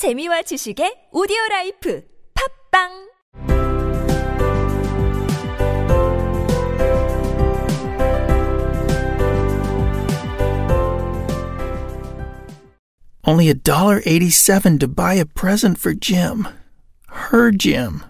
재미와 지식의 오디오 라이프 팝빵 Only a dollar eighty-seven to buy a present for Jim. Her Jim.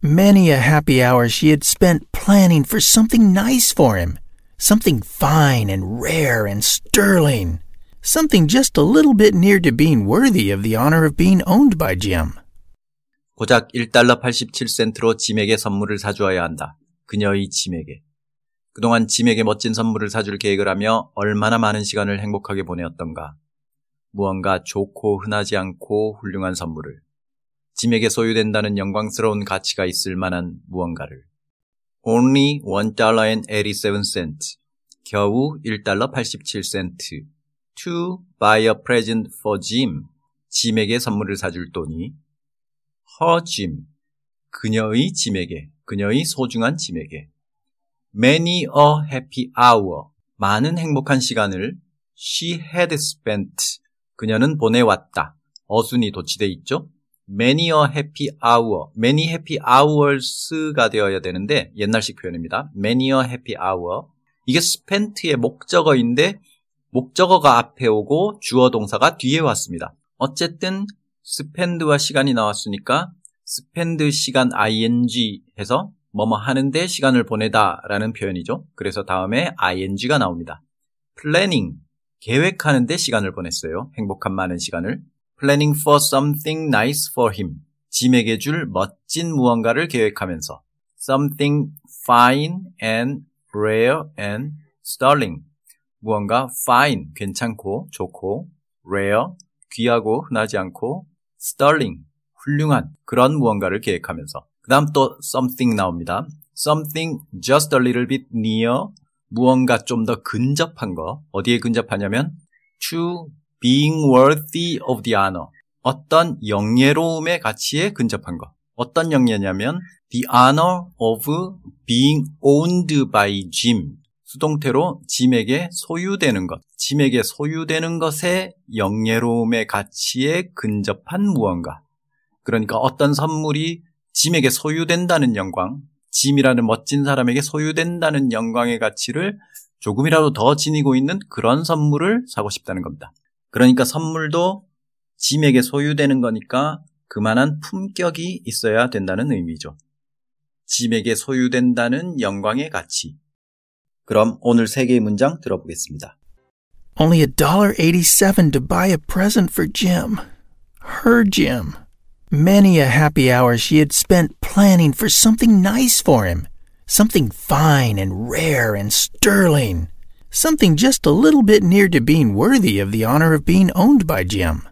Many a happy hour she had spent planning for something nice for him. Something fine and rare and sterling. Something just a little bit near to being worthy of the honor of being owned by Jim. 고작 1달러 87센트로 짐에게 선물을 사주어야 한다. 그녀의 짐에게. 그동안 짐에게 멋진 선물을 사줄 계획을 하며 얼마나 많은 시간을 행복하게 보내었던가. 무언가 좋고 흔하지 않고 훌륭한 선물을. 짐에게 소유된다는 영광스러운 가치가 있을 만한 무언가를. Only $1.87. 겨우 1달러 87센트. To buy a present for Jim. 짐에게 선물을 사줄 돈이. Her Jim. 그녀의 짐에게. 그녀의 소중한 짐에게. Many a happy hour. 많은 행복한 시간을 she had spent. 그녀는 보내왔다. 어순이 도치돼 있죠? Many a happy hour. Many happy hours가 되어야 되는데 옛날식 표현입니다. Many a happy hour. 이게 spent의 목적어인데 목적어가 앞에 오고 주어 동사가 뒤에 왔습니다. 어쨌든 spend와 시간이 나왔으니까 spend 시간 ing 해서 뭐뭐 하는데 시간을 보내다 라는 표현이죠. 그래서 다음에 ing가 나옵니다. planning, 계획하는데 시간을 보냈어요. 행복한 많은 시간을. planning for something nice for him. 짐에게 줄 멋진 무언가를 계획하면서 something fine and rare and sterling. 무언가 fine, 괜찮고 좋고 rare, 귀하고 흔하지 않고 sterling, 훌륭한 그런 무언가를 계획하면서 그 다음 또 something 나옵니다. something just a little bit near 무언가 좀 더 근접한 거 어디에 근접하냐면 to being worthy of the honor 어떤 영예로움의 가치에 근접한 거 어떤 영예냐면 the honor of being owned by Jim 수동태로 짐에게 소유되는 것 짐에게 소유되는 것의 영예로움의 가치에 근접한 무언가 그러니까 어떤 선물이 짐에게 소유된다는 영광, 짐이라는 멋진 사람에게 소유된다는 영광의 가치를 조금이라도 더 지니고 있는 그런 선물을 사고 싶다는 겁니다. 그러니까 선물도 짐에게 소유되는 거니까 그만한 품격이 있어야 된다는 의미죠. 짐에게 소유된다는 영광의 가치. 그럼 오늘 세 개의 문장 들어보겠습니다. Only a dollar eighty-seven to buy a present for Jim. Her Jim. Many a happy hour she had spent planning for something nice for him. Something fine and rare and sterling. Something just a little bit near to being worthy of the honor of being owned by Jim.